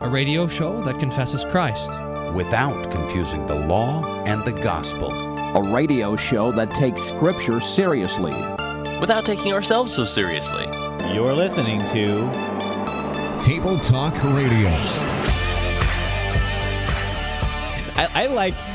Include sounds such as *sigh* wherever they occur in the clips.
a radio show that confesses Christ without confusing the law and the gospel, a radio show that takes Scripture seriously without taking ourselves so seriously. You're listening to Table Talk Radio. I, I, like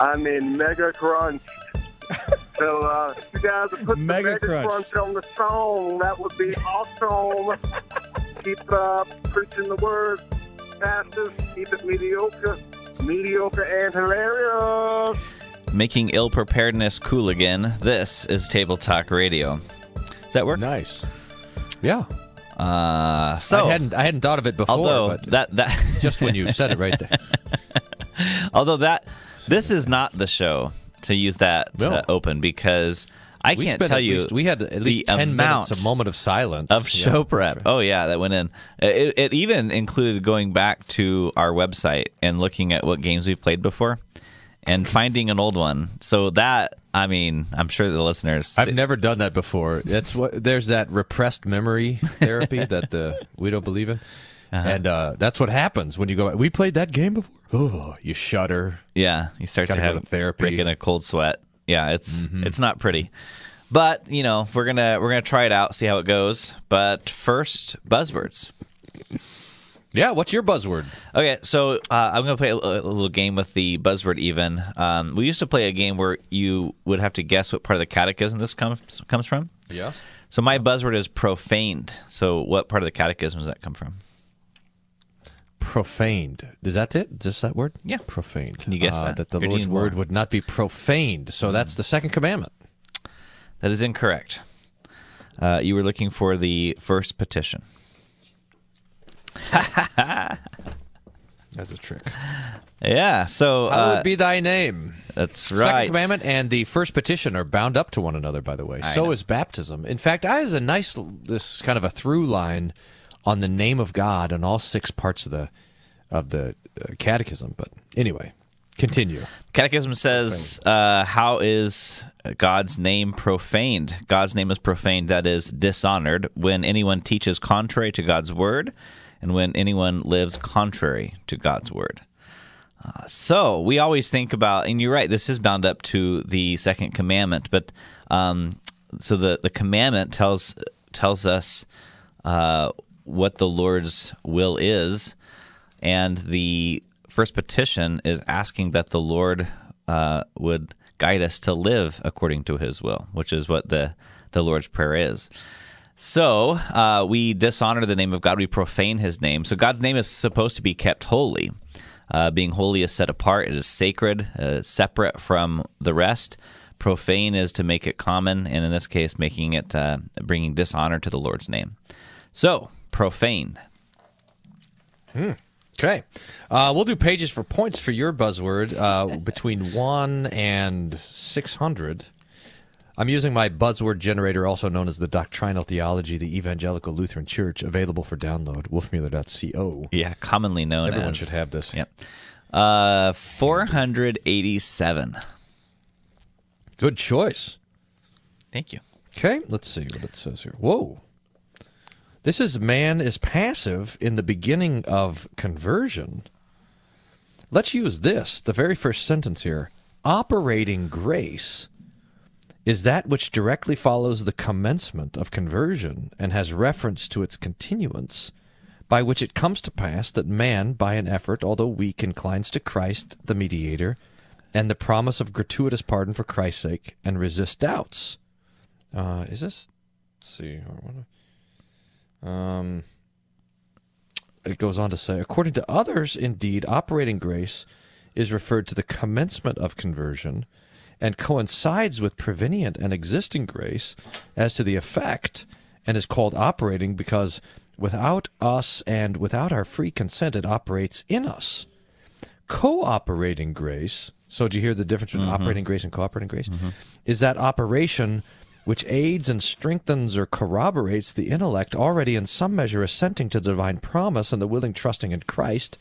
I mean, mega crunch. so, uh, you guys would put Mega the mega crunch. crunch. on the song. That would be awesome. keep uh, preaching the word, pastors. Keep it mediocre, mediocre and hilarious. Making ill preparedness cool again. This is Table Talk Radio. Does that work? Nice. Yeah. Uh, so I hadn't I hadn't thought of it before, although but that that just when you said it right there. *laughs* although that this is not the show to use that No. to open because I we can't tell you least, we had at least ten minutes, a moment of silence of show for prep. sure. Oh yeah, that went in. It, it even included going back to our website and looking at what games we've played before, and finding an old one. So that I mean, I'm sure the listeners. I've never done that before. That's what there's that repressed memory *laughs* therapy that the we don't believe in, Uh-huh. and uh, that's what happens when you go. We played that game before. Oh, you shudder. yeah, you start to go have to therapy. Break in a cold sweat. Yeah, it's it's not pretty. But you know we're gonna we're gonna try it out, see how it goes. But first, buzzwords. Yeah, what's your buzzword? Okay, so uh, I'm going to play a, a little game with the buzzword even. Um, we used to play a game where you would have to guess what part of the catechism this comes comes from. Yeah. So my buzzword is profaned. So what part of the catechism does that come from? Profaned. Is that it? Just that word? Yeah. Profaned. Can you guess Uh, that? That the You're Lord's word would not be profaned. So that's the second commandment. That is incorrect. Uh, you were looking for the first petition. *laughs* That's a trick. Yeah, so Hallowed uh, be thy name. that's right. Second commandment and the first petition are bound up to one another. By the way, I so know. is baptism. In fact, I has a nice this kind of a through line on the name of God on all six parts of the of the uh, catechism. But anyway, continue. Catechism says, uh, "How is God's name profaned? God's name is profaned, that is dishonored, when anyone teaches contrary to God's word, and when anyone lives contrary to God's word." Uh, so we always think about, and you're right. This is bound up to the second commandment, but um, so the the commandment tells tells us uh, what the Lord's will is, and the first petition is asking that the Lord uh, would guide us to live according to His will, which is what the the Lord's prayer is. So uh, we dishonor the name of God, we profane His name. So God's name is supposed to be kept holy. Uh, being holy is set apart; it is sacred, uh, separate from the rest. Profane is to make it common, and in this case, making it uh, bringing dishonor to the Lord's name. So profane. Okay, uh, we'll do pages for points for your buzzword uh, between one and six hundred. I'm using my buzzword generator, also known as the Doctrinal Theology, the Evangelical Lutheran Church, available for download. Wolfmueller.co. Yeah, commonly known Everyone as. should have this. Yep. Uh, 487. Good choice. Thank you. Okay, let's see what it says here. Whoa. This is man is passive in the beginning of conversion. Let's use this, the very first sentence here. Operating grace is that which directly follows the commencement of conversion and has reference to its continuance, by which it comes to pass that man, by an effort, although weak, inclines to Christ, the mediator, and the promise of gratuitous pardon for Christ's sake, and resists doubts. Uh, is this? Let's see. Um, it goes on to say, according to others, indeed, operating grace is referred to the commencement of conversion and coincides with prevenient and existing grace as to the effect and is called operating because without us and without our free consent it operates in us cooperating grace. So, do you hear the difference between operating grace and cooperating grace? Is that operation which aids and strengthens or corroborates the intellect already in some measure assenting to the divine promise and the willing trusting in Christ,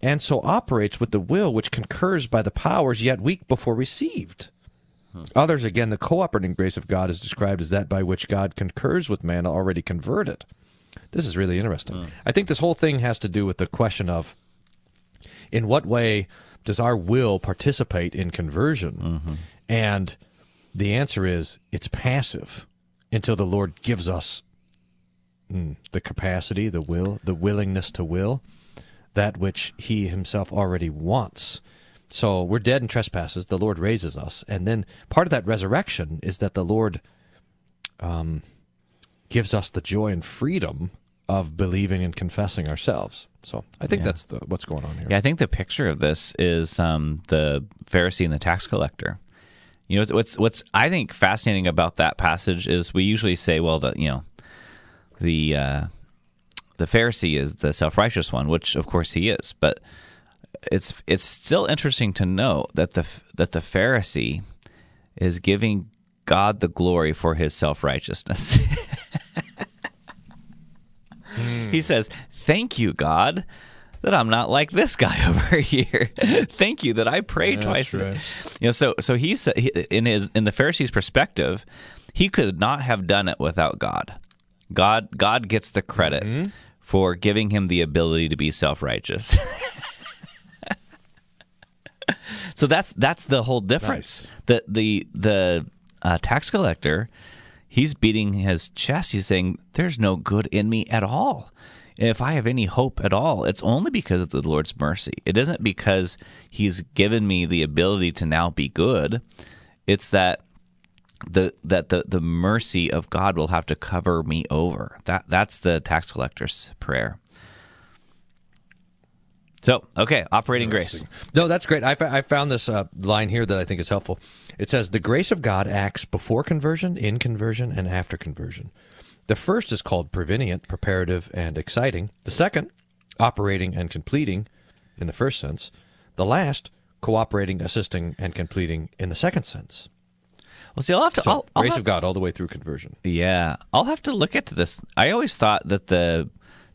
and so operates with the will which concurs by the powers yet weak before received. Hmm. Others, again, the cooperating grace of God is described as that by which God concurs with man already converted. This is really interesting. Hmm. I think this whole thing has to do with the question of in what way does our will participate in conversion? Mm-hmm. And the answer is it's passive until the Lord gives us mm, the capacity, the will, the willingness to will that which He Himself already wants. So we're dead in trespasses. The Lord raises us, and then part of that resurrection is that the Lord um, gives us the joy and freedom of believing and confessing ourselves. So I think Yeah. that's the, what's going on here. Yeah, I think the picture of this is um, the Pharisee and the tax collector. You know, what's, what's I think fascinating about that passage is we usually say, well, the you know, the uh, the Pharisee is the self righteous one, which of course he is, but it's it's still interesting to note that the that the Pharisee is giving God the glory for his self righteousness. *laughs* He says, "Thank you, God." That I'm not like this guy *laughs* over here. *laughs* Thank you that I pray twice. a- right. You know, so so he's he, in his in the Pharisees' perspective, he could not have done it without God. God God gets the credit Mm-hmm. for giving him the ability to be self righteous. *laughs* so that's that's the whole difference. The the the uh, tax collector, he's beating his chest. He's saying, "There's no good in me at all. If I have any hope at all, it's only because of the Lord's mercy. It isn't because He's given me the ability to now be good. It's that." the that the, the mercy of God will have to cover me over. That that's the tax collector's prayer. So okay, operating grace. No, that's great. I, I found this uh, line here that I think is helpful. It says, The grace of God acts before conversion, in conversion, and after conversion. The first is called prevenient, preparative, and exciting. The second, operating and completing, in the first sense. The last, cooperating, assisting, and completing, in the second sense. Well, see, I'll have to. So, I'll, I'll grace have- of God all the way through conversion. Yeah, I'll have to look into this. I always thought that the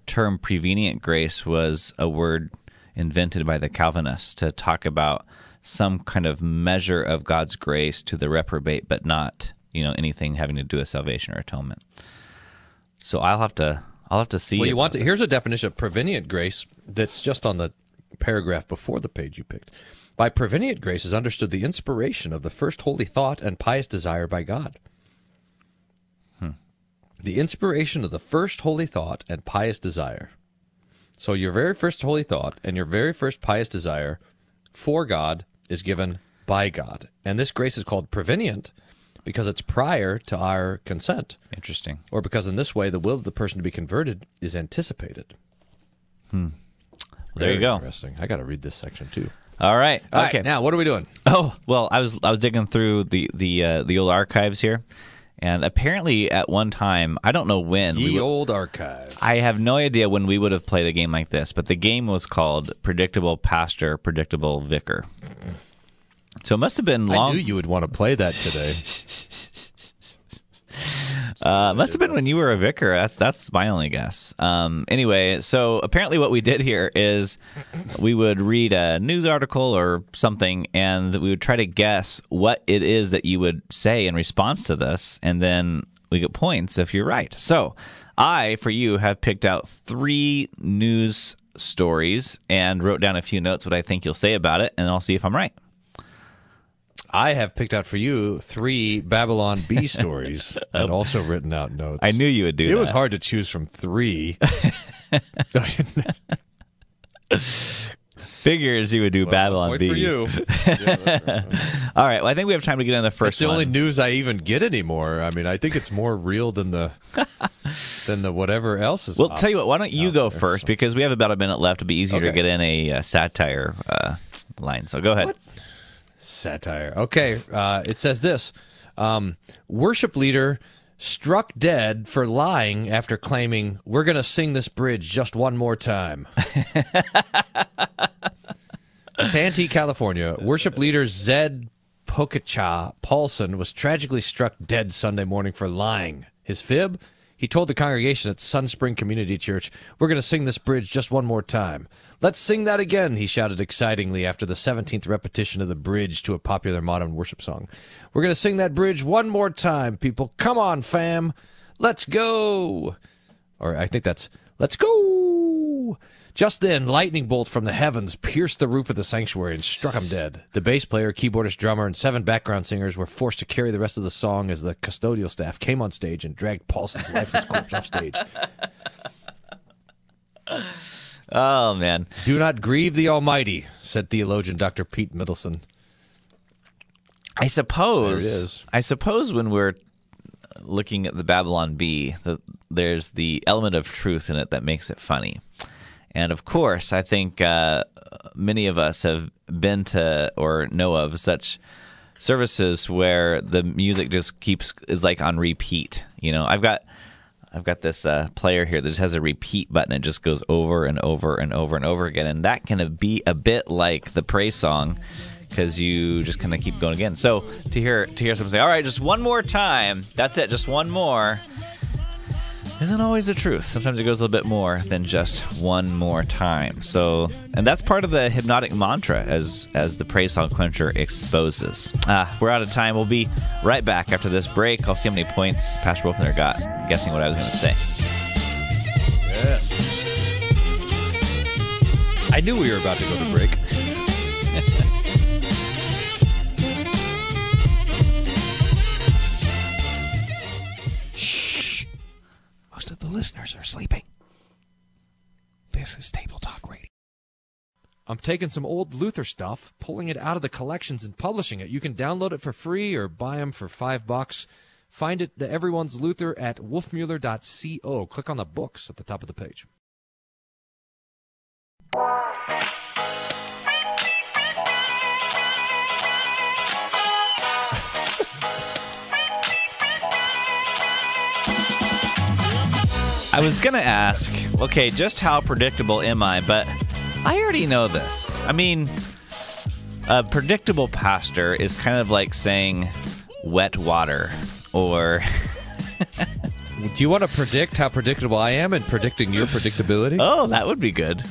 term prevenient grace was a word invented by the Calvinists to talk about some kind of measure of God's grace to the reprobate, but not you know anything having to do with salvation or atonement. So I'll have to. I'll have to see. Well, you want to, here's a definition of prevenient grace that's just on the paragraph before the page you picked. By prevenient grace is understood the inspiration of the first holy thought and pious desire by God. Hmm. The inspiration of the first holy thought and pious desire. So your very first holy thought and your very first pious desire for God is given by God. And this grace is called prevenient because it's prior to our consent Interesting. or because in this way the will of the person to be converted is anticipated. Hmm. There Very you go. Interesting. I got to read this section too. All right. All okay. right, now what are we doing? Oh well, I was I was digging through the the uh, the old archives here, and apparently at one time I don't know when we Ye old archives. I have no idea when we would have played a game like this, but the game was called Predictable Pastor, Predictable Vicar. So it must have been I long. knew you would want to play that today. *laughs* Uh, must have been when you were a vicar. That's that's my only guess. Um, anyway, so apparently what we did here is we would read a news article or something, and we would try to guess what it is that you would say in response to this, and then we get points if you're right. So I, for you, have picked out three news stories and wrote down a few notes what I think you'll say about it, and I'll see if I'm right. I have picked out for you three Babylon Bee *laughs* stories and also written out notes. I knew you would do it that. was hard to choose from three. *laughs* Figures you would do Babylon Point B. for you. *laughs* All right. Well, I think we have time to get in the first. It's the one. only news I even get anymore. I mean, I think it's more real than the than the whatever else is. Well, tell you what. Why don't you go there, first so. because we have about a minute left. It'd be easier to get in a uh, satire uh, line. So go ahead. Satire. Okay. Uh, it says this um, Worship leader struck dead for lying after claiming, We're going to sing this bridge just one more time. *laughs* Santee, California, worship leader Zed Pokacha Paulson was tragically struck dead Sunday morning for lying. His fib? He told the congregation at Sunspring Community Church, We're going to sing this bridge just one more time. Let's sing that again, he shouted excitingly after the 17th repetition of the bridge to a popular modern worship song. We're going to sing that bridge one more time, people. Come on, fam. Let's go. Or I think that's, let's go. Just then, lightning bolt from the heavens pierced the roof of the sanctuary and struck him dead. The bass player, keyboardist, drummer, and seven background singers were forced to carry the rest of the song as the custodial staff came on stage and dragged Paulson's lifeless corpse off stage. *laughs* Oh man, Do not grieve the Almighty, said theologian Dr. Pete Middleton. I suppose. There it is. I suppose when we're looking at the Babylon Bee, that there's the element of truth in it that makes it funny. And of course, I think uh, many of us have been to or know of such services where the music just keeps is like on repeat. You know, I've got I've got this uh, player here that just has a repeat button. It just goes over and over and over and over again, and that can be a bit like the praise song because you just kind of keep going again. So to hear to hear someone say, "All right, just one more time," that's it, just one more, isn't always the truth. Sometimes it goes a little bit more than just one more time. So, and that's part of the hypnotic mantra, as as the praise song cruncher exposes. Ah, we're out of time. We'll be right back after this break. I'll see how many points Pastor Wolfner got guessing what I was going to say. Yes. I knew we were about to go to break. *laughs* listeners are sleeping. This is Table Talk Radio. I'm taking some old Luther stuff, pulling it out of the collections and publishing it. You can download it for free or buy them for five bucks. Find it, the Everyone's Luther, at wolfmueller.co. Click on the books at the top of the page. I was going to ask, okay, just how predictable am I? But I already know this. I mean, a predictable pastor is kind of like saying wet water or. Do you want to predict how predictable I am and predicting your predictability? *laughs* Oh, that would be good.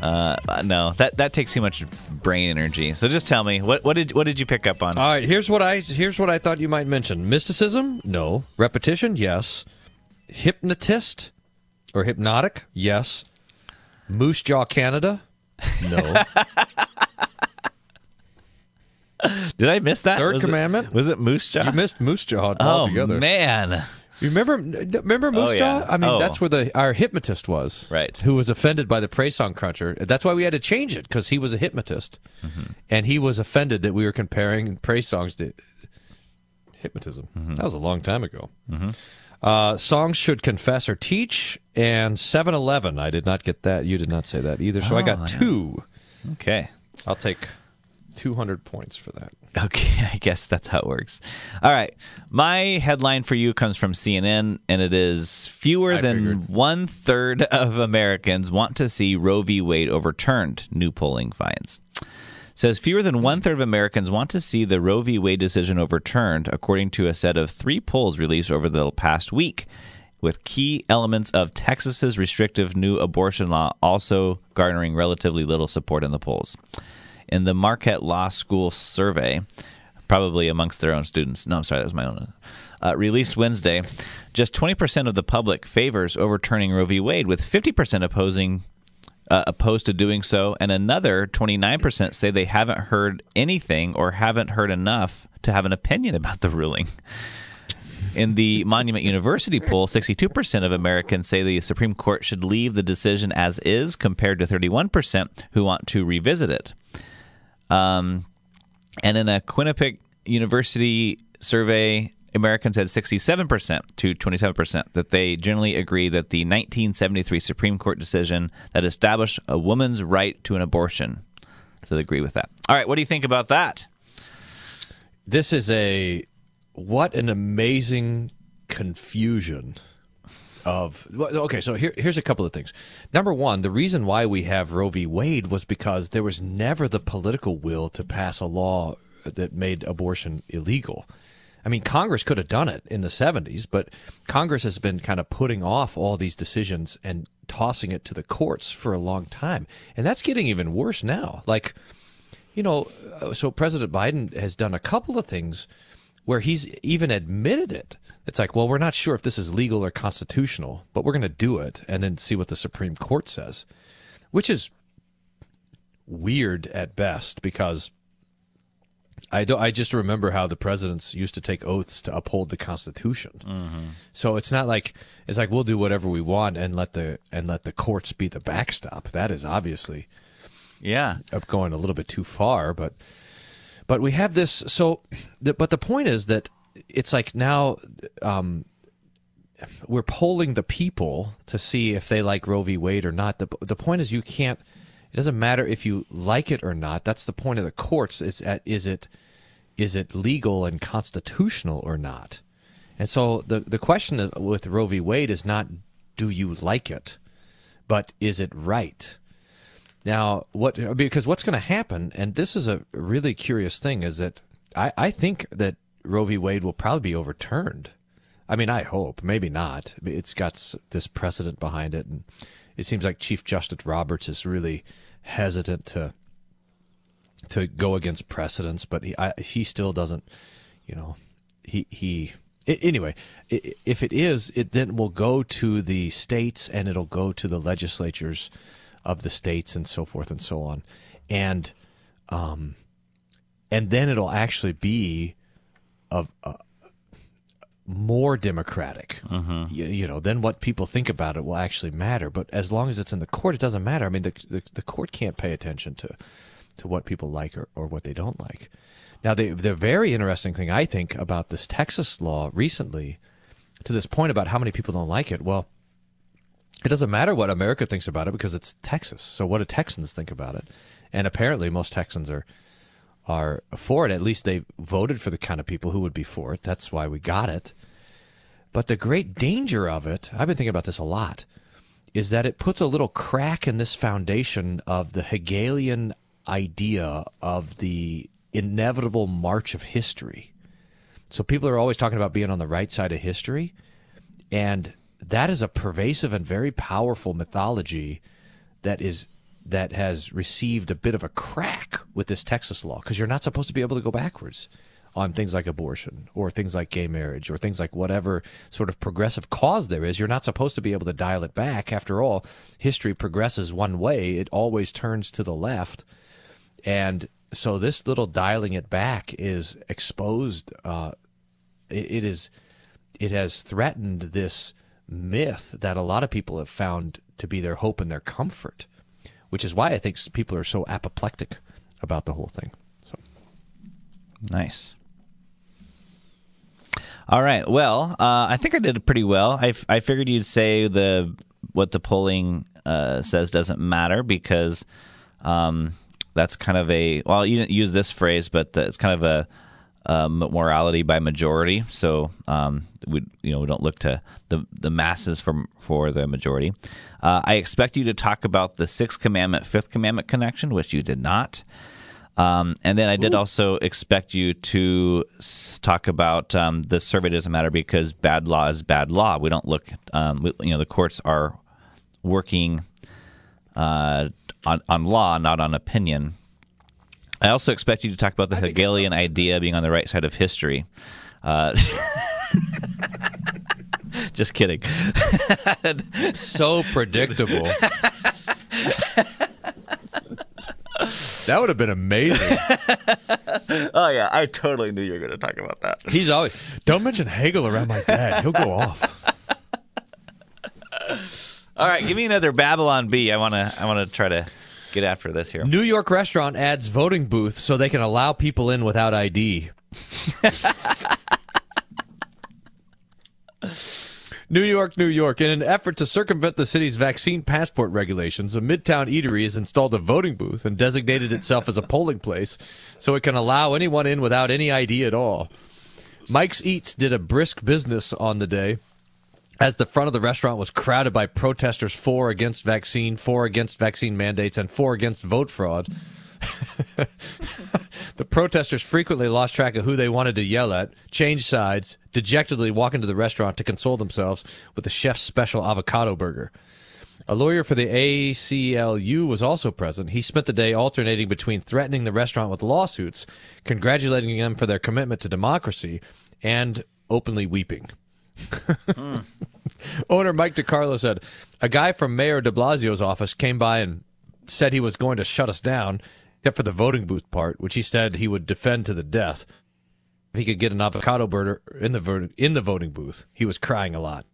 Uh, no, that that takes too much brain energy. So just tell me what what did what did you pick up on? All right, here's what I here's what I thought you might mention. Mysticism? No. Repetition? Yes. Hypnotist or hypnotic? Yes. Moose Jaw Canada? No. *laughs* Did I miss that? Third Was it- commandment? was it Moose Jaw? you missed Moose Jaw altogether. oh man, You remember remember Moose Oh, yeah. Jaw? I mean, Oh. that's where the our hypnotist was. Right. Who was offended by the praise song cruncher. That's why we had to change it cuz he was a hypnotist. Mm-hmm. And he was offended that we were comparing praise songs to hypnotism. Mm-hmm. That was a long time ago. Uh, songs should confess or teach, and 7 Eleven. I did not get that. You did not say that either. So I Oh, got yeah. two. okay. I'll take 200 points for that. Okay, *laughs* I guess that's how it works. All right. My headline for you comes from CNN, and it is fewer I than figured. one third of Americans want to see Roe v. Wade overturned, new polling finds. Says fewer than one third of Americans want to see the Roe v. Wade decision overturned, according to a set of three polls released over the past week, with key elements of Texas's restrictive new abortion law also garnering relatively little support in the polls in the Marquette Law School survey, probably amongst their own students. No, I'm sorry, that was my own. Uh, released Wednesday, just 20% of the public favors overturning Roe v. Wade, with 50% opposing. Uh, opposed to doing so, and another 29% say they haven't heard anything or haven't heard enough to have an opinion about the ruling. In the Monmouth University poll, 62% of Americans say the Supreme Court should leave the decision as is, compared to 31% who want to revisit it. Um, and in a Quinnipiac University survey, Americans had 67% to 27% that they generally agree that the 1973 Supreme Court decision that established a woman's right to an abortion. So they agree with that. All right, what do you think about that? This is a what an amazing confusion of okay. So here, here's a couple of things. Number one, the reason why we have Roe v. Wade was because there was never the political will to pass a law that made abortion illegal. I mean, Congress could have done it in the 70s, but Congress has been kind of putting off all these decisions and tossing it to the courts for a long time. And that's getting even worse now. Like, you know, uh, so President Biden has done a couple of things where he's even admitted it. It's like, well, we're not sure if this is legal or constitutional, but we're going to do it and then see what the Supreme Court says, which is weird at best because I do, I just remember how the presidents used to take oaths to uphold the Constitution. So it's not like it's like we'll do whatever we want and let the and let the courts be the backstop. That is obviously Yeah. up going a little bit too far, but but we have this. So, the, but the point is that it's like now um, we're polling the people to see if they like Roe v. Wade or not. The the point is you can't. It doesn't matter if you like it or not. That's the point of the courts. Is at is it is it legal and constitutional or not? And so the the question with Roe v. Wade is not do you like it, but is it right? Now, what because what's going to happen, and this is a really curious thing, is that I, I think that Roe v. Wade will probably be overturned. I mean, I hope, maybe not. It's got this precedent behind it, and it seems like Chief Justice Roberts is really hesitant to to go against precedents, but he I, he still doesn't, you know, he he. i- Anyway, i- if it is, it then will go to the states and it'll go to the legislatures of the states and so forth and so on, and um, and then it'll actually be of uh, more democratic. Mm-hmm. You, you know, then what people think about it will actually matter. But as long as it's in the court, it doesn't matter. I mean, the the, the court can't pay attention to to what people like or, or what they don't like. Now, the the very interesting thing I think about this Texas law recently, to this point about how many people don't like it. Well, it doesn't matter what America thinks about it because it's Texas. So what do Texans think about it? And apparently, most Texans are are for it. At least they voted for the kind of people who would be for it. That's why we got it. But the great danger of it, I've been thinking about this a lot, is that it puts a little crack in this foundation of the Hegelian idea of the inevitable march of history. So people are always talking about being on the right side of history. And that is a pervasive and very powerful mythology that is that has received a bit of a crack with this Texas law because you're not supposed to be able to go backwards on things like abortion or things like gay marriage or things like whatever sort of progressive cause there is. You're not supposed to be able to dial it back. After all, history progresses one way, it always turns to the left. And so this little dialing it back is exposed. Uh, it, it is, it has threatened this myth that a lot of people have found to be their hope and their comfort, which is why I think people are so apoplectic about the whole thing. So Nice. All right. Well, uh, I think I did pretty well. I, figured you'd say the what the polling uh, says doesn't matter because um, that's kind of a well, you didn't use this phrase, but uh, it's kind of a um, morality by majority. So um, we you know we don't look to the the masses for for the majority. Uh, I expect you to talk about the sixth commandment, fifth commandment connection, which you did not. Um, and then I did also expect you to s- talk about um, the survey doesn't matter because bad law is bad law. We don't look, um, we, you know, the courts are working uh, on, on law, not on opinion. I also expect you to talk about the Hegelian idea being on the right side of history. Uh, *laughs* just kidding. so predictable. that would have been amazing. oh yeah, I totally knew you were going to talk about that. He's always don't mention Hegel around my dad. He'll go off. *laughs* All right, give me another Babylon Bee. I want to. I want to try to get after this here. New York restaurant adds voting booth so they can allow people in without ID. *laughs* New York, New York. In an effort to circumvent the city's vaccine passport regulations, a Midtown eatery has installed a voting booth and designated itself as a polling place so it can allow anyone in without any ID at all. Mike's Eats did a brisk business on the day as the front of the restaurant was crowded by protesters for against vaccine, for against vaccine mandates, and for against vote fraud. *laughs* the protesters frequently lost track of who they wanted to yell at, changed sides, dejectedly walk into the restaurant to console themselves with the chef's special avocado burger. A lawyer for the ACLU was also present. He spent the day alternating between threatening the restaurant with lawsuits, congratulating them for their commitment to democracy, and openly weeping. Owner Mike DiCarlo said, A guy from Mayor de Blasio's office came by and said he was going to shut us down, except for the voting booth part, which he said he would defend to the death. If he could get an avocado burger in the, voting in the voting booth, he was crying a lot.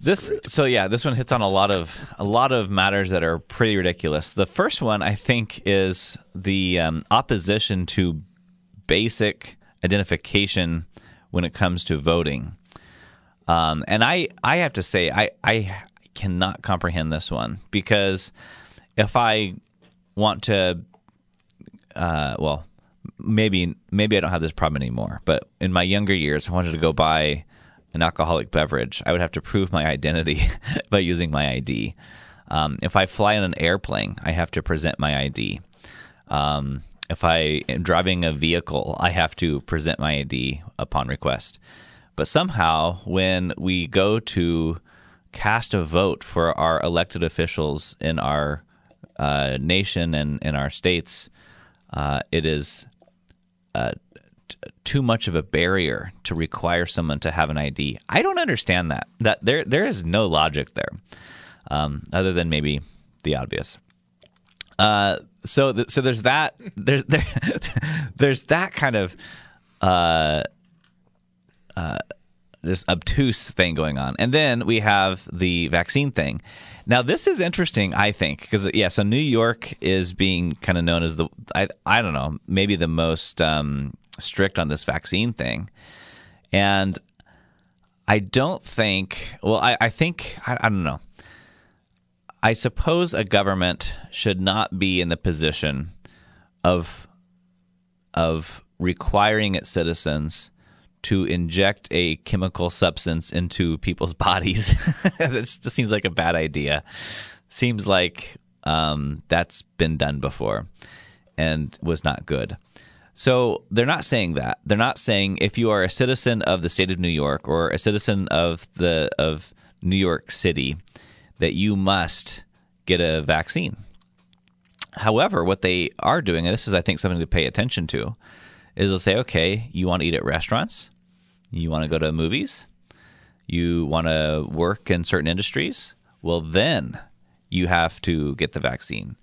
This so yeah, this one hits on a lot of a lot of matters that are pretty ridiculous. The first one I think is the um, opposition to basic identification when it comes to voting. Um, and I I have to say I I cannot comprehend this one because if I want to, uh, well, maybe maybe I don't have this problem anymore. But in my younger years, I wanted to go buy an alcoholic beverage. I would have to prove my identity *laughs* by using my ID. Um, if I fly on an airplane, I have to present my ID. Um, if I am driving a vehicle, I have to present my ID upon request. But somehow, when we go to cast a vote for our elected officials in our uh, nation and in our states, uh, it is uh, t- too much of a barrier to require someone to have an ID. I don't understand that. That there there is no logic there, um, other than maybe the obvious. So th- so there's that there's there, *laughs* there's that kind of uh, uh, this obtuse thing going on, and then we have the vaccine thing. Now this is interesting, I think, because yeah, so New York is being kind of known as the I I don't know maybe the most um, strict on this vaccine thing, and I don't think. Well, I I think I, I don't know. I suppose a government should not be in the position of of requiring its citizens to inject a chemical substance into people's *laughs* bodies. *laughs* just seems like a bad idea. Seems like um, that's been done before and was not good. So they're not saying that. They're not saying if you are a citizen of the state of New York or a citizen of the of New York City that you must get a vaccine. However, what they are doing, and this is, I think, something to pay attention to, is they'll say, okay, you want to eat at restaurants, you want to go to movies, you want to work in certain industries. Well, then you have to get the vaccine.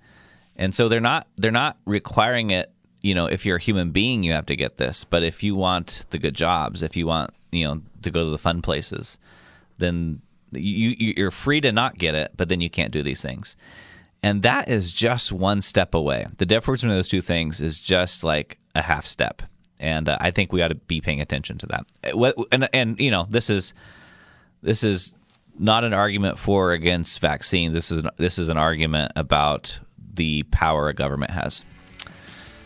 And so they're not they're not requiring it. You know, if you're a human being, you have to get this. But if you want the good jobs, if you want you know to go to the fun places, then you you're free to not get it, but then you can't do these things. And that is just one step away. The difference between those two things is just like a half step. And uh, I think we ought to be paying attention to that. And, and you know, this is this is not an argument for or against vaccines. This is an, this is an argument about the power a government has.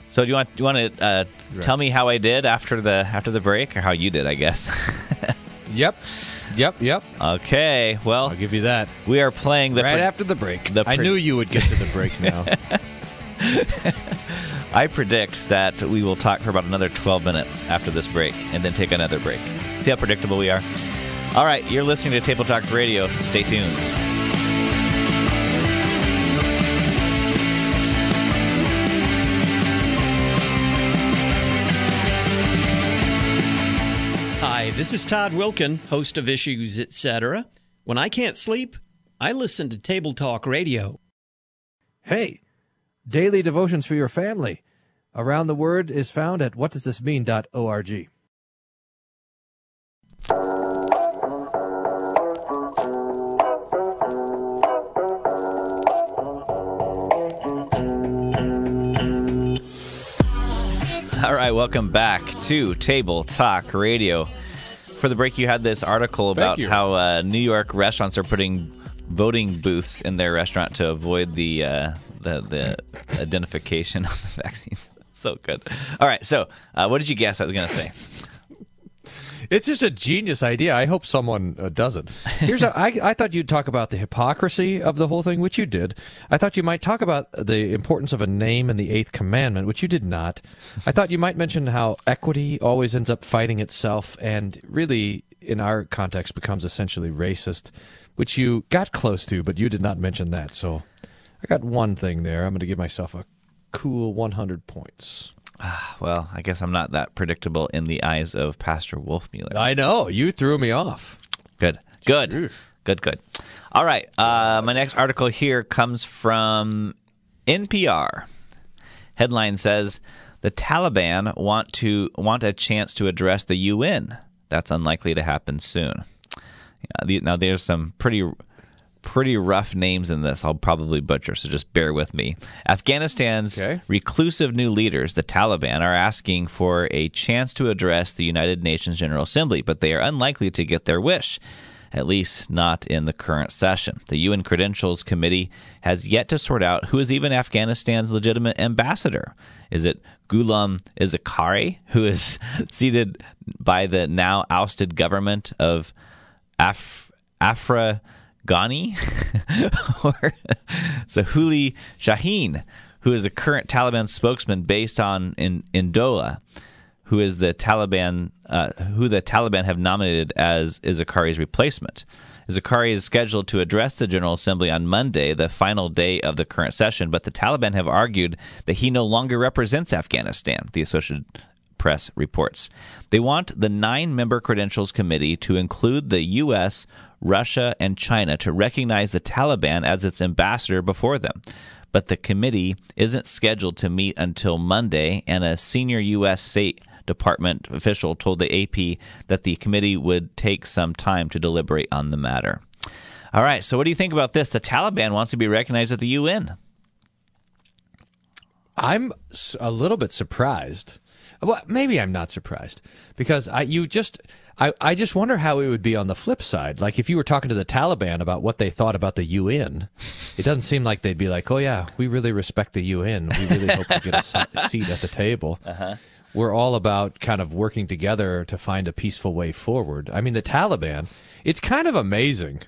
So do you want do you want to uh, tell me how I did after the after the break, or how you did? I guess. *laughs* Yep. Yep. Yep. okay. Well, I'll give you that. we are playing the right pre- after the break. the I knew you would get to the break *laughs* now. I predict that we will talk for about another 12 minutes after this break and then take another break. See how predictable we are? All right, you're listening to Table Talk Radio. Stay tuned. This is Todd Wilken, host of Issues Etc. When I can't sleep, I listen to Table Talk Radio. Hey, daily devotions for your family. Around the Word is found at whatdoesthismean.org. All right, welcome back to Table Talk Radio. For the break, you had this article about how uh, New York restaurants are putting voting booths in their restaurant to avoid the uh, the, the *laughs* identification of the vaccines. *laughs* So good. All right, so uh, what did you guess I was going to say? It's just a genius idea. I hope someone uh, does it. Here's a, I, I thought you'd talk about the hypocrisy of the whole thing, which you did. I thought you might talk about the importance of a name in the eighth commandment, which you did not. I thought you might mention how equity always ends up fighting itself and really, in our context, becomes essentially racist, which you got close to, but you did not mention that. So I got one thing there. I'm going to give myself a cool 100 points. Well, I guess I'm not that predictable in the eyes of Pastor Wolfmueller. I know. You threw me off. Good. Good. Good, good. All right. Uh, my next article here comes from NPR. Headline says the Taliban want to want a chance to address the UN. That's unlikely to happen soon. Now there's some pretty pretty rough names in this. I'll probably butcher, so just bear with me. Afghanistan's Okay. reclusive new leaders, the Taliban, are asking for a chance to address the United Nations General Assembly, but they are unlikely to get their wish. At least not in the current session. The UN Credentials Committee has yet to sort out who is even Afghanistan's legitimate ambassador. Is it Ghulam Isaczai, who is *laughs* seated by the now ousted government of Af- Afra Ghani? *laughs* or Suhail Shaheen, who is a current Taliban spokesman based on in Indola, who is the Taliban, uh, who the Taliban have nominated as Isaczai's replacement. Zakari is scheduled to address the General Assembly on Monday, the final day of the current session, but the Taliban have argued that he no longer represents Afghanistan, the Associated Press reports. They want the nine member credentials committee to include the U.S., Russia, and China to recognize the Taliban as its ambassador before them. But the committee isn't scheduled to meet until Monday, and a senior U.S. State Department official told the AP that the committee would take some time to deliberate on the matter. All right, so what do you think about this? The Taliban wants to be recognized at the UN. I'm a little bit surprised. Well, maybe I'm not surprised because I you just I, I just wonder how it would be on the flip side. Like if you were talking to the Taliban about what they thought about the UN, it doesn't seem like they'd be like, "Oh yeah, we really respect the UN. We really hope to get a se- *laughs* seat at the table." Uh-huh. We're all about kind of working together to find a peaceful way forward. I mean, the Taliban. It's kind of amazing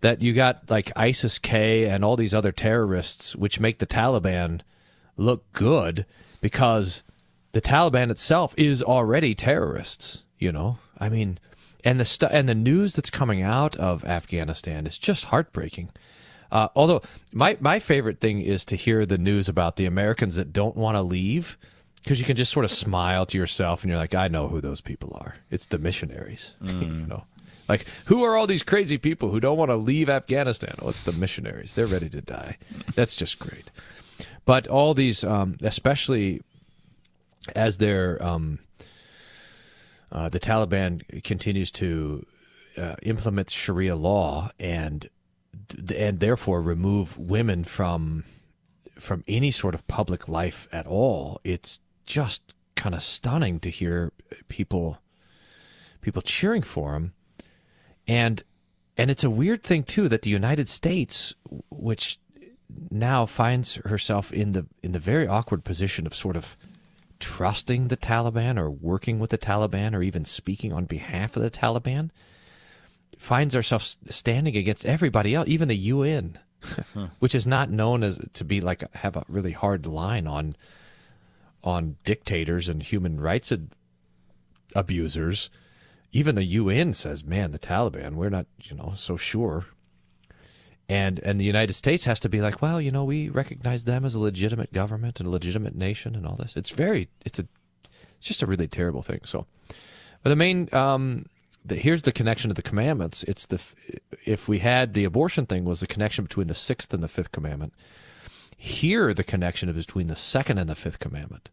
that you got like ISIS K and all these other terrorists, which make the Taliban look good because the Taliban itself is already terrorists. You know, I mean, and the stu- and the news that's coming out of Afghanistan is just heartbreaking. Uh, although my my favorite thing is to hear the news about the Americans that don't want to leave because you can just sort of smile to yourself and you're like, I know who those people are. It's the missionaries. *laughs* you know, like who are all these crazy people who don't want to leave Afghanistan? Well, it's the missionaries. They're ready to die. That's just great. But all these, um, especially as they're um, uh, the Taliban continues to uh, implement Sharia law and and therefore remove women from from any sort of public life at all. It's just kind of stunning to hear people people cheering for him, and and it's a weird thing too that the United States, which now finds herself in the in the very awkward position of sort of trusting the Taliban or working with the Taliban or even speaking on behalf of the Taliban, finds ourselves standing against everybody else, even the UN, hmm. which is not known as to be like have a really hard line on on dictators and human rights ad- abusers. Even the UN says, "Man, the Taliban, we're not, you know, so sure." And and the United States has to be like, well, you know, we recognize them as a legitimate government and a legitimate nation and all this. It's very, it's a, it's just a really terrible thing. So, but the main, um, the, here's the connection to the commandments. It's the if we had the abortion thing was the connection between the sixth and the fifth commandment. Here, the connection is between the second and the fifth commandment.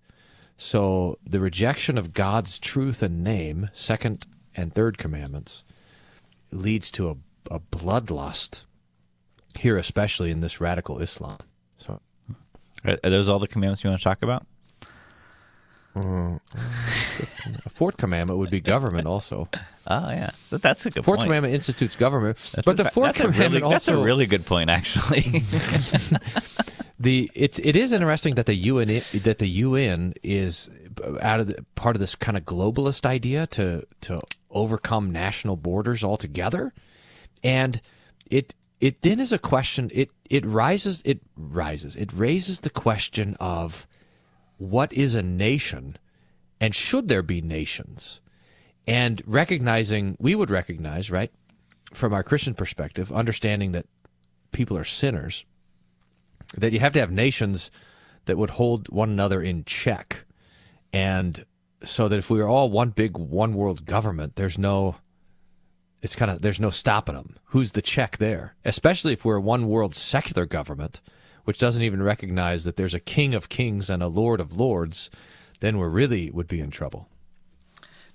So the rejection of God's truth and name, second and third commandments, leads to a, a bloodlust here, especially in this radical Islam. So, Are, are those all the commandments you want to talk about? Mm. a *laughs* fourth commandment would be government also. Oh yeah, so that's a good Fourth point. commandment institutes government, That's but a the fourth that's a really- commandment that's also a really good point, actually. *laughs* the it's it is interesting that the UN that the UN is out of the, part of this kind of globalist idea to to overcome national borders altogether. And it it then is a question it it rises it rises it raises the question of what is a nation and should there be nations? And recognizing we would recognize right from our christian perspective understanding that people are sinners that you have to have nations that would hold one another in check. And so that if we were all one big one world government there's no it's kind of there's no stopping them who's the check there? Especially if we're a one world secular government which doesn't even recognize that there's a king of kings and a lord of lords then we really would be in trouble.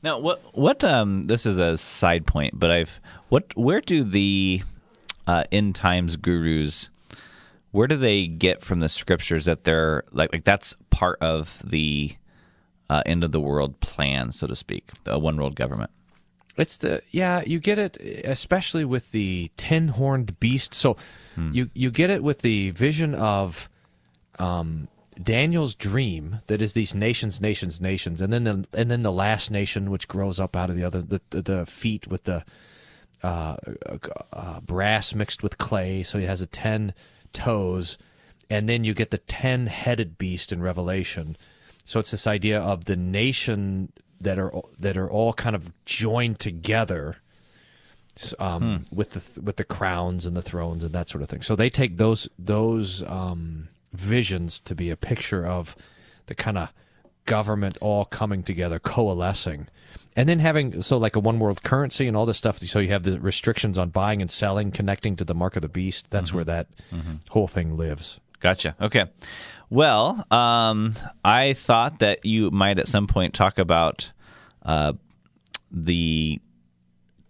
Now, what what um this is a side point, but I've what where do the uh, end times gurus where do they get from the scriptures that they're like like that's part of the uh, end of the world plan, so to speak, the one world government. It's the yeah, you get it especially with the ten horned beast. So you you get it with the vision of um, Daniel's dream that is these nations, nations, nations, and then the and then the last nation which grows up out of the other the the, the feet with the uh, uh, brass mixed with clay, so he has a ten toes, and then you get the ten headed beast in Revelation. So it's this idea of the nation that are that are all kind of joined together um, with the with the crowns and the thrones and that sort of thing. So they take those those um, visions to be a picture of the kind of government all coming together, coalescing, and then having so like a one world currency and all this stuff. So you have the restrictions on buying and selling, connecting to the mark of the beast. That's where that whole thing lives. Gotcha. Okay. Well, um, I thought that you might at some point talk about uh, the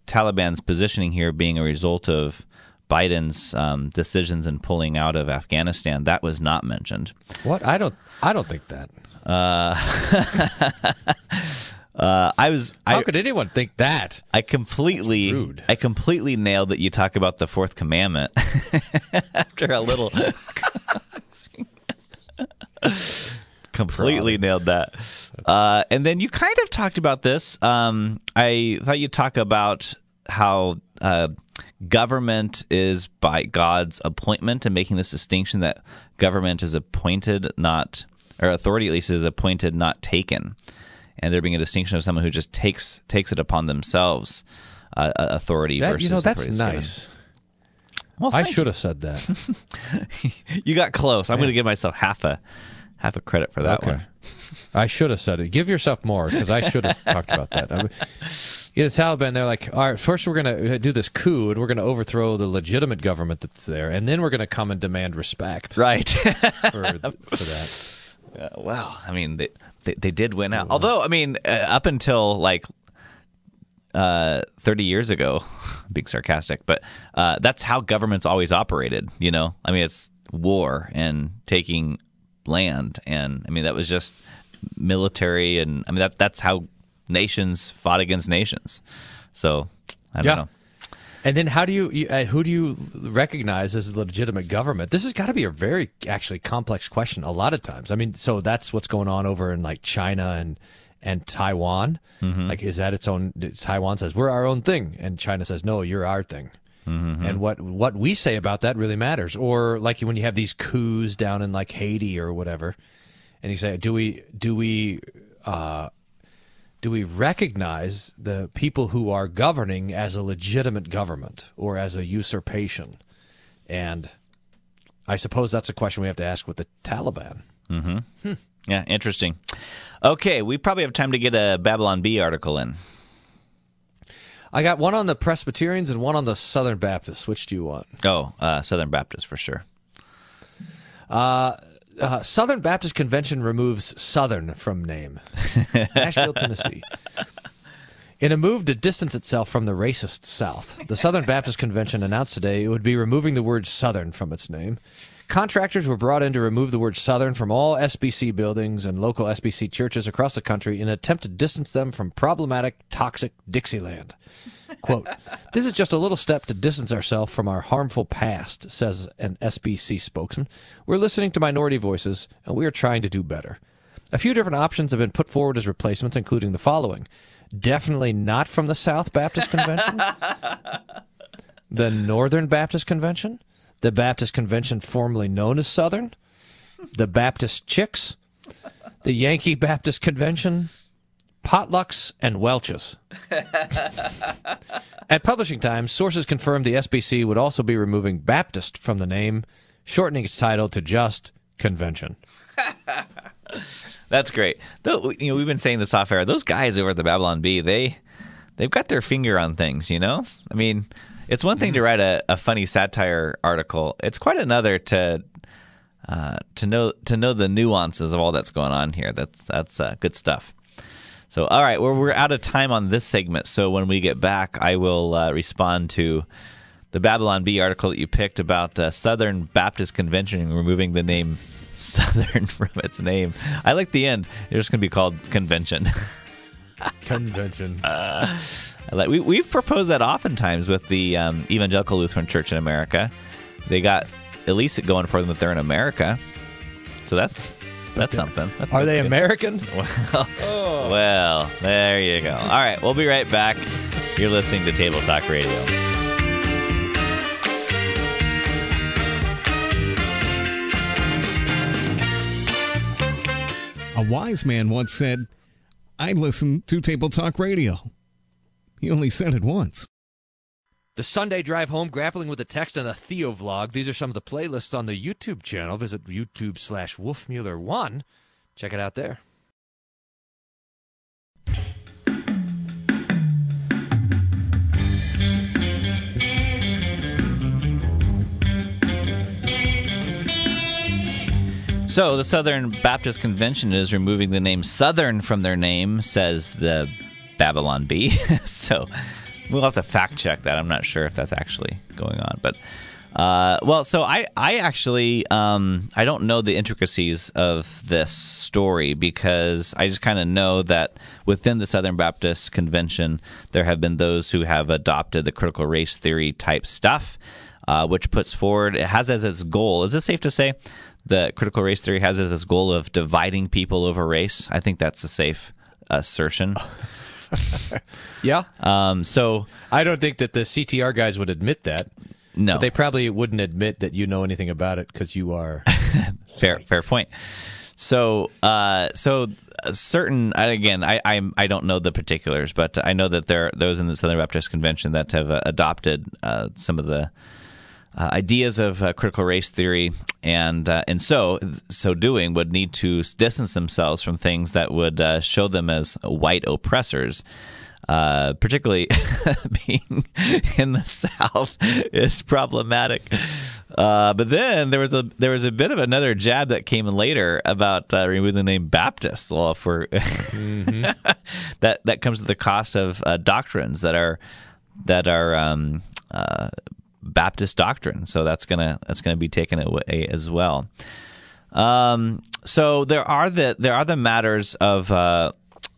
Taliban's positioning here being a result of Biden's um, decisions in pulling out of Afghanistan. That was not mentioned. What I don't I don't think that. Uh, *laughs* I was. How I, could anyone think that? I completely, rude. I completely nailed that you talk about the fourth commandment *laughs* after a little. *laughs* completely nailed that. Uh, and then you kind of talked about this. Um, I thought you'd talk about how uh, government is by God's appointment and making this distinction that government is appointed, not or authority at least is appointed, not taken and there being a distinction of someone who just takes takes it upon themselves uh, uh, authority That versus you know that's given. nice. Well, I should have said that. *laughs* you. Got close. I'm going to give myself half a half a credit for that okay. one. I should have said it. Give yourself more because I should have *laughs* talked about that. I mean, yeah, the Taliban, they're like, all right, first we're going to do this coup and we're going to overthrow the legitimate government that's there, and then we're going to come and demand respect Right. *laughs* for, for that. Uh, well, I mean, they, they they did win out. Although, I mean, uh, up until like uh, 30 years ago, *laughs* being sarcastic, but uh, that's how governments always operated. You know, I mean, it's war and taking land, and I mean that was just military, and I mean that that's how nations fought against nations. So I don't Yeah. know. And then how do you, you uh, who do you recognize as the legitimate government? This has got to be a very actually complex question a lot of times. I mean, so that's what's going on over in like China and and Taiwan. Like, is that its own? Taiwan says we're our own thing, and China says no, you're our thing. And what what we say about that really matters. Or like when you have these coups down in like Haiti or whatever, and you say, do we do we uh, do we recognize the people who are governing as a legitimate government or as a usurpation? And I suppose that's a question we have to ask with the Taliban. Yeah, interesting. Okay, we probably have time to get a Babylon Bee article in. I got one on the Presbyterians and one on the Southern Baptists. Which do you want? Oh, uh, Southern Baptists for sure. Uh, Uh, Southern Baptist Convention removes Southern from name. *laughs* Nashville, Tennessee. In a move to distance itself from the racist South, the Southern Baptist Convention announced today it would be removing the word Southern from its name. Contractors were brought in to remove the word Southern from all SBC buildings and local SBC churches across the country in an attempt to distance them from problematic, toxic Dixieland. Quote, This is just a little step to distance ourselves from our harmful past, says an SBC spokesman. We're listening to minority voices, and we are trying to do better. A few different options have been put forward as replacements, including the following definitely not from the South Baptist Convention, *laughs* the Northern Baptist Convention, the Baptist Convention formerly known as Southern, the Baptist Chicks, the Yankee Baptist Convention, potlucks, and Welch's. *laughs* At publishing time, sources confirmed the SBC would also be removing Baptist from the name, shortening its title to just Convention. *laughs* That's great. Though you know, we've been saying this off air. Those guys over at the Babylon Bee, they they've got their finger on things. You know, I mean, it's one thing to write a, a funny satire article. It's quite another to uh, to know to know the nuances of all that's going on here. That's that's uh, good stuff. So, all right, well, we're out of time on this segment. So when we get back, I will uh, respond to the Babylon Bee article that you picked about uh, Southern Baptist Convention removing the name *laughs* Southern from its name. I like the end. It's just going to be called Convention. *laughs* Convention. Like, we, we've proposed that oftentimes with the um, Evangelical Lutheran Church in America. They got at least it going for them that they're in America. So that's that's something. That's, Are that's they good. American? *laughs* Well, well, there you go. All right, we'll be right back. You're listening to Table Talk Radio. A wise man once said, I listen to Table Talk Radio. He only said it once. The Sunday Drive Home, Grappling with the Text, and the Theo Vlog. These are some of the playlists on the YouTube channel. Visit YouTube slash Wolfmueller1. Check it out there. So, the Southern Baptist Convention is removing the name Southern from their name, says the Babylon Bee. *laughs* so, we'll have to fact check that. I'm not sure if that's actually going on, but uh, well, so I I actually um, I don't know the intricacies of this story because I just kind of know that within the Southern Baptist Convention there have been those who have adopted the critical race theory type stuff, uh, which puts forward it has as its goal. Is it safe to say the critical race theory has as its goal of dividing people over race? I think that's a safe assertion. *laughs* *laughs* Yeah. Um, so I don't think that the CTR guys would admit that. no, But they probably wouldn't admit that you know anything about it because you are. *laughs* fair fair point so uh so certain again i i i don't know the particulars but i know that there are those in the southern baptist convention that have uh, adopted uh, some of the uh, ideas of uh, critical race theory and uh, and so so doing would need to distance themselves from things that would uh, show them as white oppressors uh, particularly *laughs* being in the South is problematic. Uh, but then there was a there was a bit of another jab that came in later about uh, removing the name Baptist. Well, for *laughs* that that comes at the cost of uh, doctrines that are that are um, uh, Baptist doctrine. So that's gonna that's gonna be taken away as well. Um, so there are the there are the matters of uh,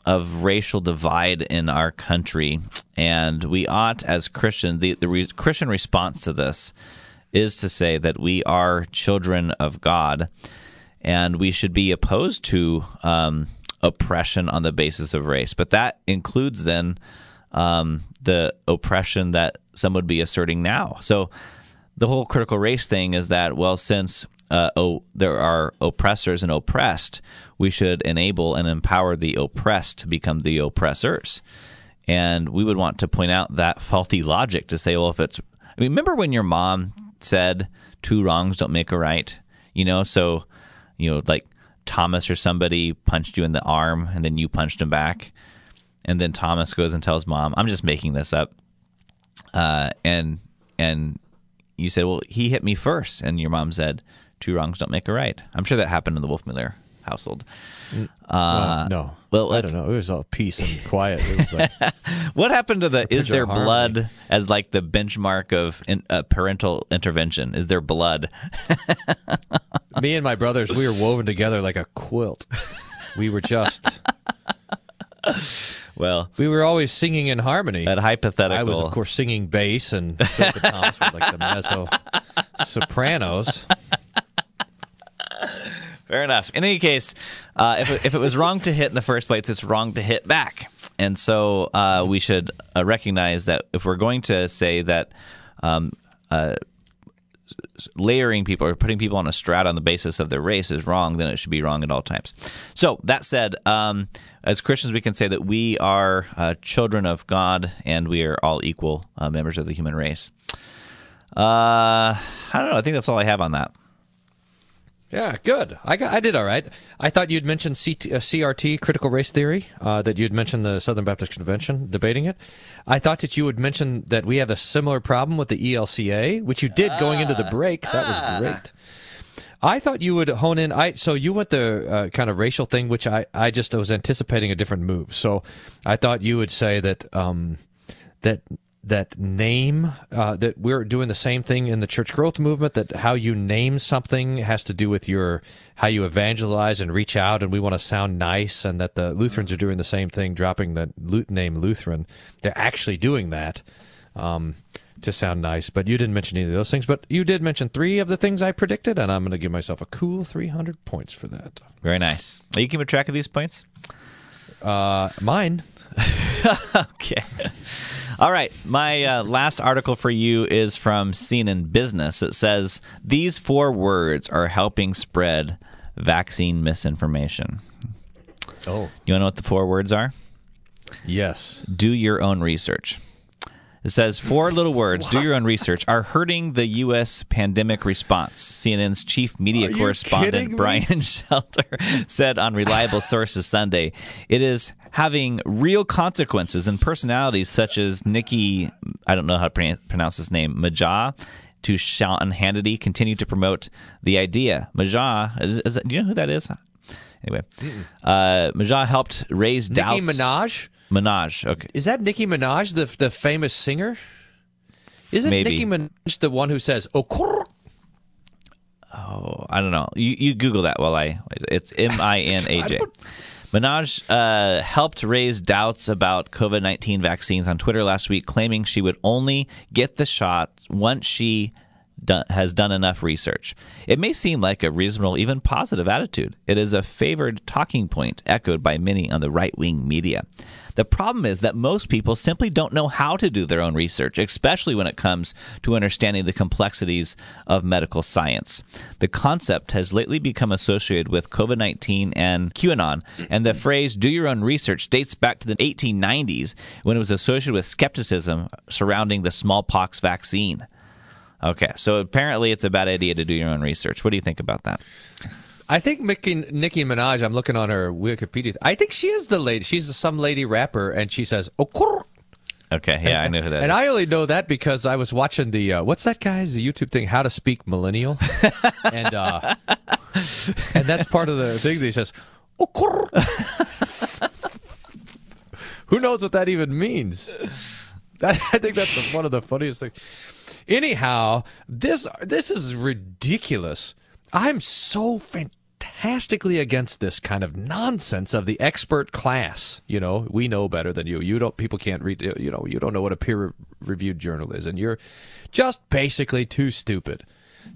of racial divide in our country, and we ought, as Christian, the the re- Christian response to this is to say that we are children of God, and we should be opposed to um, oppression on the basis of race. But that includes then um, the oppression that some would be asserting now. So the whole critical race thing is that well, since uh, oh, there are oppressors and oppressed, we should enable and empower the oppressed to become the oppressors. And we would want to point out that faulty logic to say, well, if it's, I mean, remember when your mom said two wrongs don't make a right? You know, so, you know, like Thomas or somebody punched you in the arm and then you punched him back. And then Thomas goes and tells mom, I'm just making this up. Uh, and, and you said, well, he hit me first. And your mom said, two wrongs don't make a right. I'm sure that happened in the Wolfmueller household. Uh, no. well, I if- don't know. It was all peace and quiet. It was like, *laughs* What happened to the is there harmony. blood as like the benchmark of in, uh, parental intervention? Is there blood? *laughs* me and my brothers, we were woven together like a quilt. We were just, *laughs* Well, we were always singing in harmony. that hypothetical. I was, of course, singing bass, and Philip Thomas was like the mezzo sopranos. Fair enough. In any case, uh, if, it, if it was wrong to hit in the first place, it's wrong to hit back. And so uh, we should uh, recognize that if we're going to say that um, uh, layering people or putting people on a strata on the basis of their race is wrong, then it should be wrong at all times. So that said, um, as Christians, we can say that we are uh, children of God and we are all equal uh, members of the human race. Uh, I don't know. I think that's all I have on that. Yeah, good. I got, I did all right. I thought you'd mentioned CT, uh, CRT, critical race theory, uh, that you'd mentioned the Southern Baptist Convention debating it. I thought that you would mention that we have a similar problem with the ELCA, which you did going into the break. That was great. I thought you would hone in. I so you went the uh, kind of racial thing, which I I just was anticipating a different move. So I thought you would say that um that that name uh, that we're doing the same thing in the church growth movement. That how you name something has to do with your how you evangelize and reach out, and we want to sound nice. And that the Lutherans are doing the same thing, dropping the name Lutheran. They're actually doing that. Um, to sound nice, but you didn't mention any of those things. But you did mention three of the things I predicted, and I'm going to give myself a cool 300 points for that. Very nice. Are you keeping track of these points? Uh, mine. *laughs* okay. All right. My uh, last article for you is from CNN Business. It says these four words are helping spread vaccine misinformation. Oh. You want to know what the four words are? Yes. Do your own research. It says four little words, do your own research, are hurting the U.S. pandemic response. CNN's chief media Are correspondent. Brian *laughs* Stelter, said on Reliable *laughs* Sources Sunday. It is having real consequences, and personalities such as Nikki, I don't know how to pronounce- pronounce his name, Majah, to Sean Hannity continue to promote the idea. Majah, is, is that, do you know who that is? Anyway, uh, Majah helped raise Nicki doubts. Minaj? Minaj, okay. Is that Nicki Minaj, the the famous singer? Isn't Maybe. Nicki Minaj the one who says "Oh"? Oh, I don't know. You you Google that while I. It's M I N A J. *laughs* Minaj uh, helped raise doubts about COVID 19 vaccines on Twitter last week, claiming she would only get the shot once she done, has done enough research. It may seem like a reasonable, even positive attitude. It is a favored talking point echoed by many on the right wing media. The problem is that most people simply don't know how to do their own research, especially when it comes to understanding the complexities of medical science. The concept has lately become associated with COVID 19 and QAnon, and the phrase do your own research dates back to the 1890s when it was associated with skepticism surrounding the smallpox vaccine. Okay, so apparently it's a bad idea to do your own research. What do you think about that? I think Nicki, Nicki Minaj. I'm looking on her Wikipedia. I think she is the lady. She's some lady rapper, and she says crrr." Okay, yeah, I knew who that is. and I only know that because I was watching the uh, what's that guy's the YouTube thing, How to Speak Millennial, *laughs* and uh, and that's part of the thing. That he says, crrr." *laughs* Who knows what that even means? *laughs* I think that's one of the funniest things. Anyhow, this this is ridiculous. I'm so fantastically against this kind of nonsense of the expert class. You know, we know better than you. You don't. People can't read. You know, you don't know what a peer-reviewed journal is, and you're just basically too stupid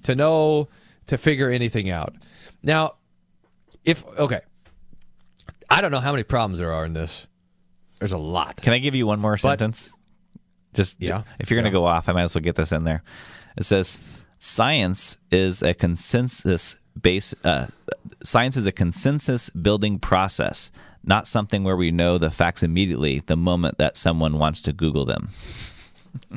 to know to figure anything out. Now, if okay, I don't know how many problems there are in this. There's a lot. Can I give you one more sentence? Just Yeah. If you're going to go off, I might as well get this in there. It says science is a consensus base. Uh, science is a consensus building process, not something where we know the facts immediately the moment that someone wants to Google them. *laughs*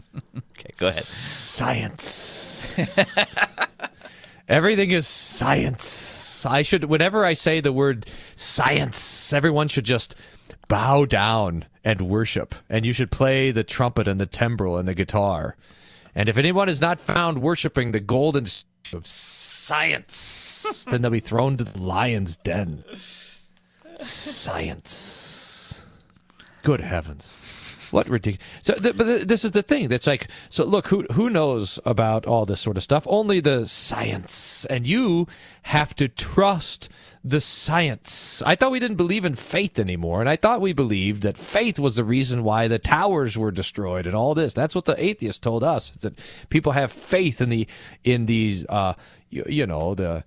okay, go ahead. Science. *laughs* Everything is science. I should, whenever I say the word science, everyone should just bow down and worship. And you should play the trumpet and the timbrel and the guitar. And if anyone is not found worshiping the golden of science, then they'll be thrown to the lion's den. Science. Good heavens. What ridiculous! So, th- but th- this is the thing. That's like, so look, who who knows about all this sort of stuff? Only the science, and you have to trust the science. I thought we didn't believe in faith anymore, and I thought we believed that faith was the reason why the towers were destroyed and all this. That's what the atheists told us. Is that people have faith in the in these, uh, you, you know, the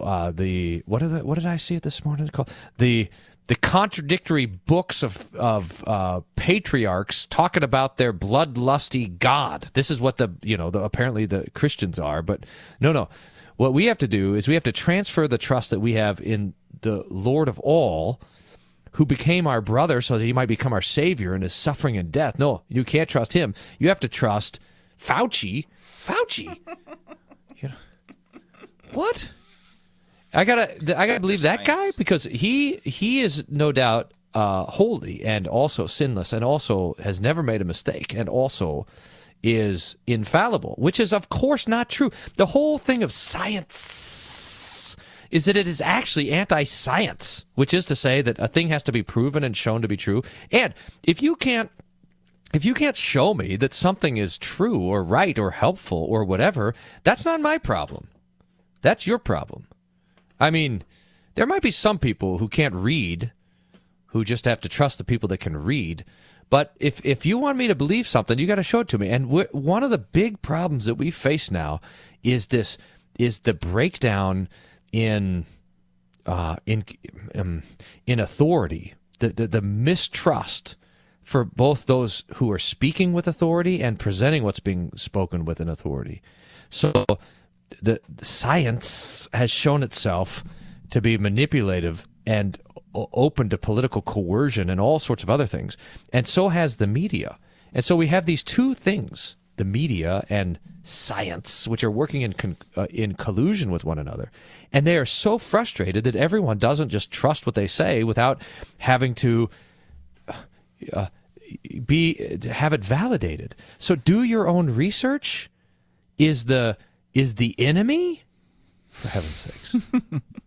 uh, the what did I, what did I see it this morning called the the contradictory books of of uh, patriarchs talking about their bloodlusty God. This is what the you know the, apparently the Christians are, but no, no. What we have to do is we have to transfer the trust that we have in the Lord of all, who became our brother so that he might become our savior in his suffering and death. No, you can't trust him. You have to trust Fauci. Fauci. *laughs* you know, what? I gotta, I gotta believe that guy because he he is no doubt uh, holy and also sinless and also has never made a mistake and also is infallible, which is of course not true. The whole thing of science is that it is actually anti-science, which is to say that a thing has to be proven and shown to be true. And if you can't if you can't show me that something is true or right or helpful or whatever, that's not my problem. That's your problem. I mean, there might be some people who can't read who just have to trust the people that can read. But if if you want me to believe something, you got to show it to me. And one of the big problems that we face now is this is the breakdown in uh, in um, in authority, the, the the mistrust for both those who are speaking with authority and presenting what's being spoken with an authority. So the, the science has shown itself to be manipulative and open to political coercion and all sorts of other things. And so has the media. And so we have these two things, the media and science, which are working in con- uh, in collusion with one another. And they are so frustrated that everyone doesn't just trust what they say without having to uh, be have it validated. So do your own research. Is the is the enemy? For heaven's sakes!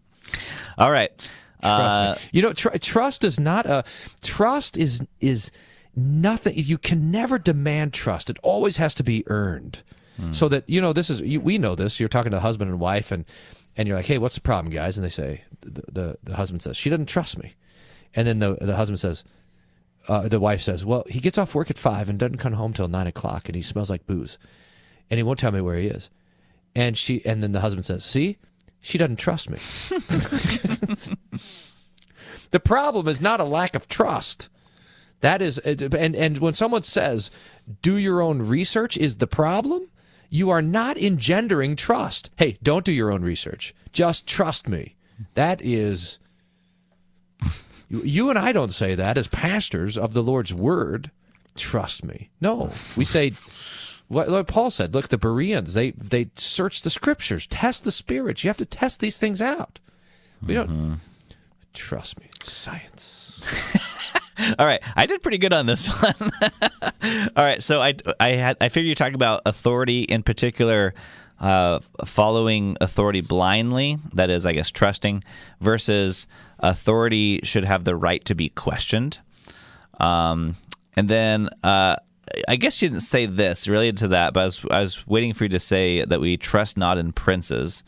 *laughs* All right. Trust uh, me. You know, tr- trust is not a trust is is nothing. You can never demand trust. It always has to be earned. Hmm. So that you know, this is you, we know this. You're talking to husband and wife, and and you're like, hey, what's the problem, guys? And they say the the, the husband says she doesn't trust me, and then the the husband says. Uh, the wife says, "Well, he gets off work at five and doesn't come home till nine o'clock, and he smells like booze, and he won't tell me where he is." And she, and then the husband says, "See, she doesn't trust me." *laughs* the problem is not a lack of trust. That is, uh, and and when someone says, "Do your own research," is the problem. You are not engendering trust. Hey, don't do your own research. Just trust me. That is. You, you and I don't say that as pastors of the Lord's word. Trust me. No, we say what, what Paul said. Look, the Bereans they they search the scriptures, test the spirits. You have to test these things out. We don't Mm-hmm. trust me. Science. *laughs* All right, I did pretty good on this *laughs* one. All right, so I I had I figured you're talking about authority in particular, uh, following authority blindly. That is, I guess, trusting versus authority should have the right to be questioned. Um, and then uh, I guess you didn't say this related to that, but I was I was waiting for you to say that we trust not in princes.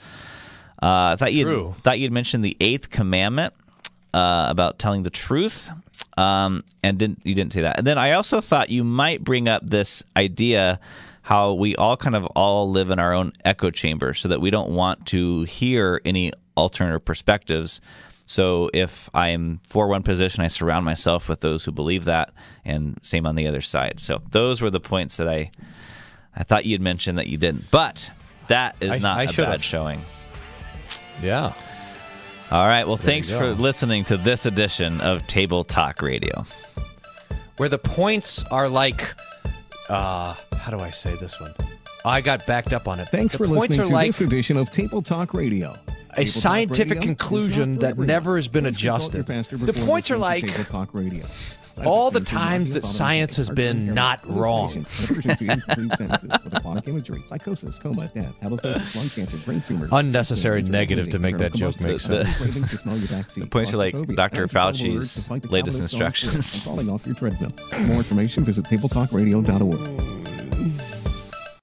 Uh, I thought you thought you'd mentioned the eighth commandment uh, about telling the truth, um, and didn't you didn't say that. And then I also thought you might bring up this idea how we all kind of all live in our own echo chamber, so that we don't want to hear any alternative perspectives. So if I'm for one position, I surround myself with those who believe that, and same on the other side. So those were the points that I I thought you'd mentioned that you didn't, but that is I- not I a should've. bad showing. Yeah. All right. Well, There thanks for listening to this edition of Table Talk Radio. Where the points are like, uh, how do I say this one? I got backed up on it. Thanks the for listening are to like this edition of Table Talk Radio. a Table scientific Radio conclusion that everyone. never has been Please adjusted. The points are like Table Talk Radio. all the times that science has been not wrong. hallucinations, aversion to incomplete sentences with aquatic imagery, psychosis, coma, death, halitosis, lung cancer, brain tumors, *laughs* Unnecessary negative to make that joke make sense. craving to smell your backseat, *laughs* The points are like Dr. Fauci's to fight the latest capitalist on foot, instructions. falling off your treadmill. For more information, visit tabletalkradio.org. *laughs*